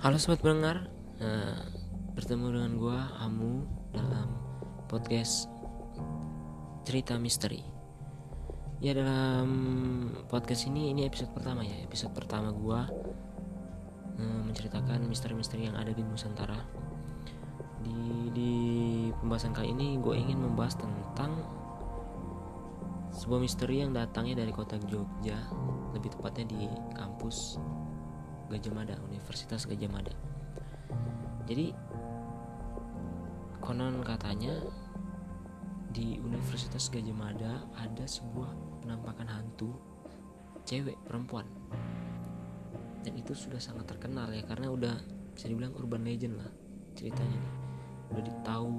Halo sobat pendengar, nah, bertemu dengan gue Amu dalam podcast cerita misteri. Ya dalam podcast ini ini episode pertama ya, episode pertama gue eh, menceritakan misteri-misteri yang ada di Nusantara. Di di pembahasan kali ini gue ingin membahas tentang sebuah misteri yang datangnya dari kota Jogja, lebih tepatnya di kampus Gajah Mada, Universitas Gajah Mada. Jadi konon katanya di Universitas Gajah Mada ada sebuah penampakan hantu cewek perempuan. Dan itu sudah sangat terkenal ya karena udah bisa dibilang urban legend lah ceritanya nih. Udah ditahu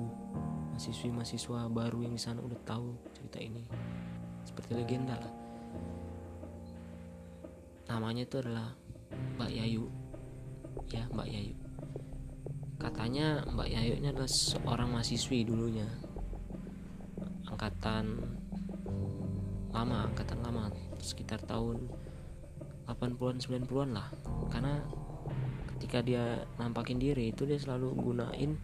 mahasiswi-mahasiswa baru yang di sana udah tahu cerita ini. Seperti legenda lah. Namanya itu adalah Mbak Yayu. Ya Mbak Yayu. Katanya Mbak Yayu ini adalah seorang mahasiswi dulunya. Angkatan lama angkatan lama sekitar tahun 80-an 90-an lah. Karena ketika dia nampakin diri itu dia selalu gunain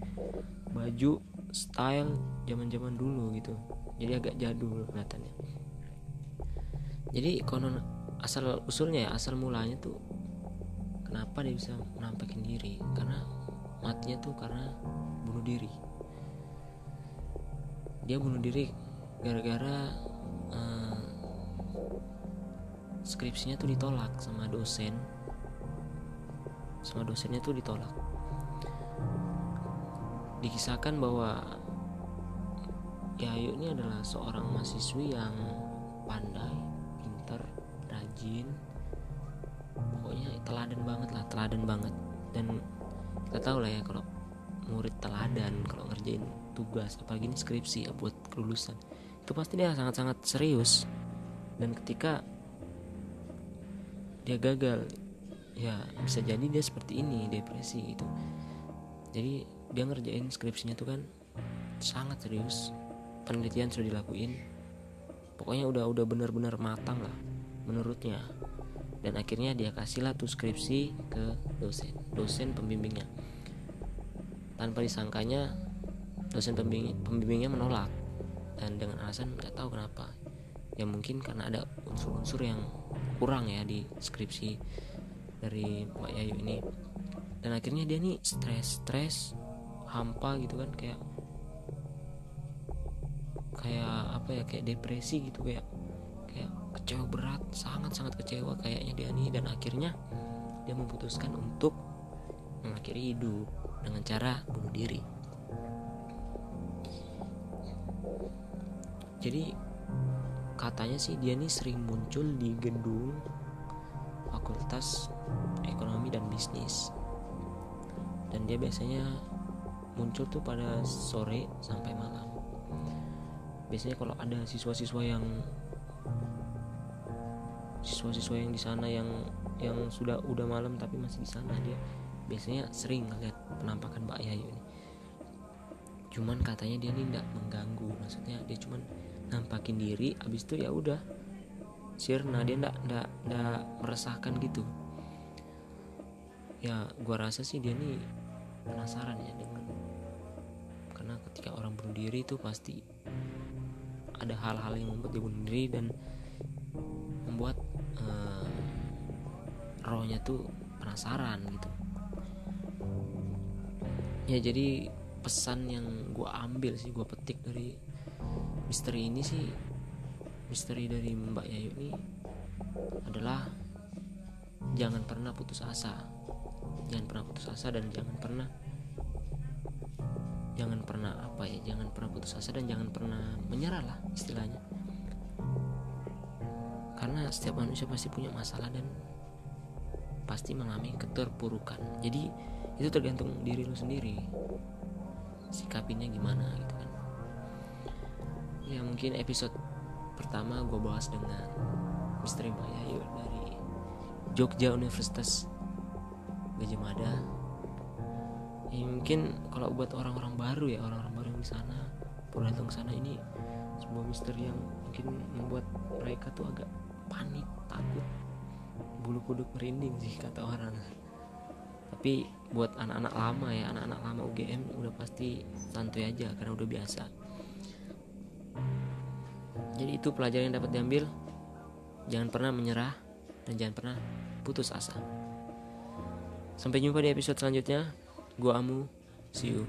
baju style zaman-zaman dulu gitu. Jadi agak jadul kelihatannya. Jadi konon asal usulnya ya asal mulanya tuh kenapa dia bisa menampakkan diri? Karena matinya tuh karena bunuh diri. Dia bunuh diri gara-gara uh, skripsinya tuh ditolak sama dosen. Sama dosennya tuh ditolak. Dikisahkan bahwa Yayu ini adalah seorang mahasiswi yang pandai, pinter, rajin, teladan banget lah teladan banget. Dan kita tahu lah ya kalau murid teladan kalau ngerjain tugas apalagi ini skripsi ya buat kelulusan itu pasti dia sangat-sangat serius. Dan ketika dia gagal ya bisa jadi dia seperti ini depresi gitu. Jadi dia ngerjain skripsinya tuh kan sangat serius penelitian sudah dilakuin. Pokoknya udah udah benar-benar matang lah menurutnya dan akhirnya dia kasihlah tuh skripsi ke dosen dosen pembimbingnya. Tanpa disangkanya dosen pembimbing, pembimbingnya menolak. Dan dengan alasan nggak tahu kenapa. Ya mungkin karena ada unsur-unsur yang kurang ya di skripsi dari Mbak Yayu ini. Dan akhirnya dia nih stres stres hampa gitu kan kayak kayak apa ya kayak depresi gitu kayak kecewa berat sangat sangat kecewa kayaknya dia nih. Dan akhirnya dia memutuskan untuk mengakhiri hidup dengan cara bunuh diri. Jadi katanya sih dia nih sering muncul di gedung fakultas ekonomi dan bisnis. Dan dia biasanya muncul tuh pada sore sampai malam. Biasanya kalau ada siswa-siswa yang siswa-siswa yang di sana yang yang sudah udah malam tapi masih di sana dia biasanya sering ngeliat penampakan Mbak Yayu ini. Cuman katanya dia ini tidak mengganggu maksudnya dia cuman nampakin diri abis itu ya udah sirna dia ndak ndak ndak meresahkan gitu. Ya gua rasa sih dia nih penasaran ya dengan karena ketika orang bunuh diri itu pasti ada hal-hal yang membuat dia bunuh diri dan membuat uh, rohnya tuh penasaran gitu. Ya jadi pesan yang gue ambil sih gue petik dari misteri ini sih misteri dari Mbak Yayu ini adalah jangan pernah putus asa. Jangan pernah putus asa dan jangan pernah jangan pernah apa ya jangan pernah putus asa dan jangan pernah menyerah lah istilahnya karena setiap manusia pasti punya masalah dan pasti mengalami keterpurukan. Jadi itu tergantung diri lu sendiri. Sikapinnya gimana gitu kan. Ya mungkin episode pertama gue bahas dengan misteri Yayu dari Jogja Universitas Gajah Mada. Ya mungkin kalau buat orang-orang baru ya orang-orang baru yang di sana baru datang ke sana. Ini sebuah misteri yang mungkin membuat mereka tuh agak panik takut. Bulu kuduk merinding sih kata orang. Tapi buat anak-anak lama ya anak-anak lama UGM udah pasti santuy aja karena udah biasa. Jadi itu pelajaran yang dapat diambil. Jangan pernah menyerah dan jangan pernah putus asa. Sampai jumpa di episode selanjutnya. Gua Amu. See you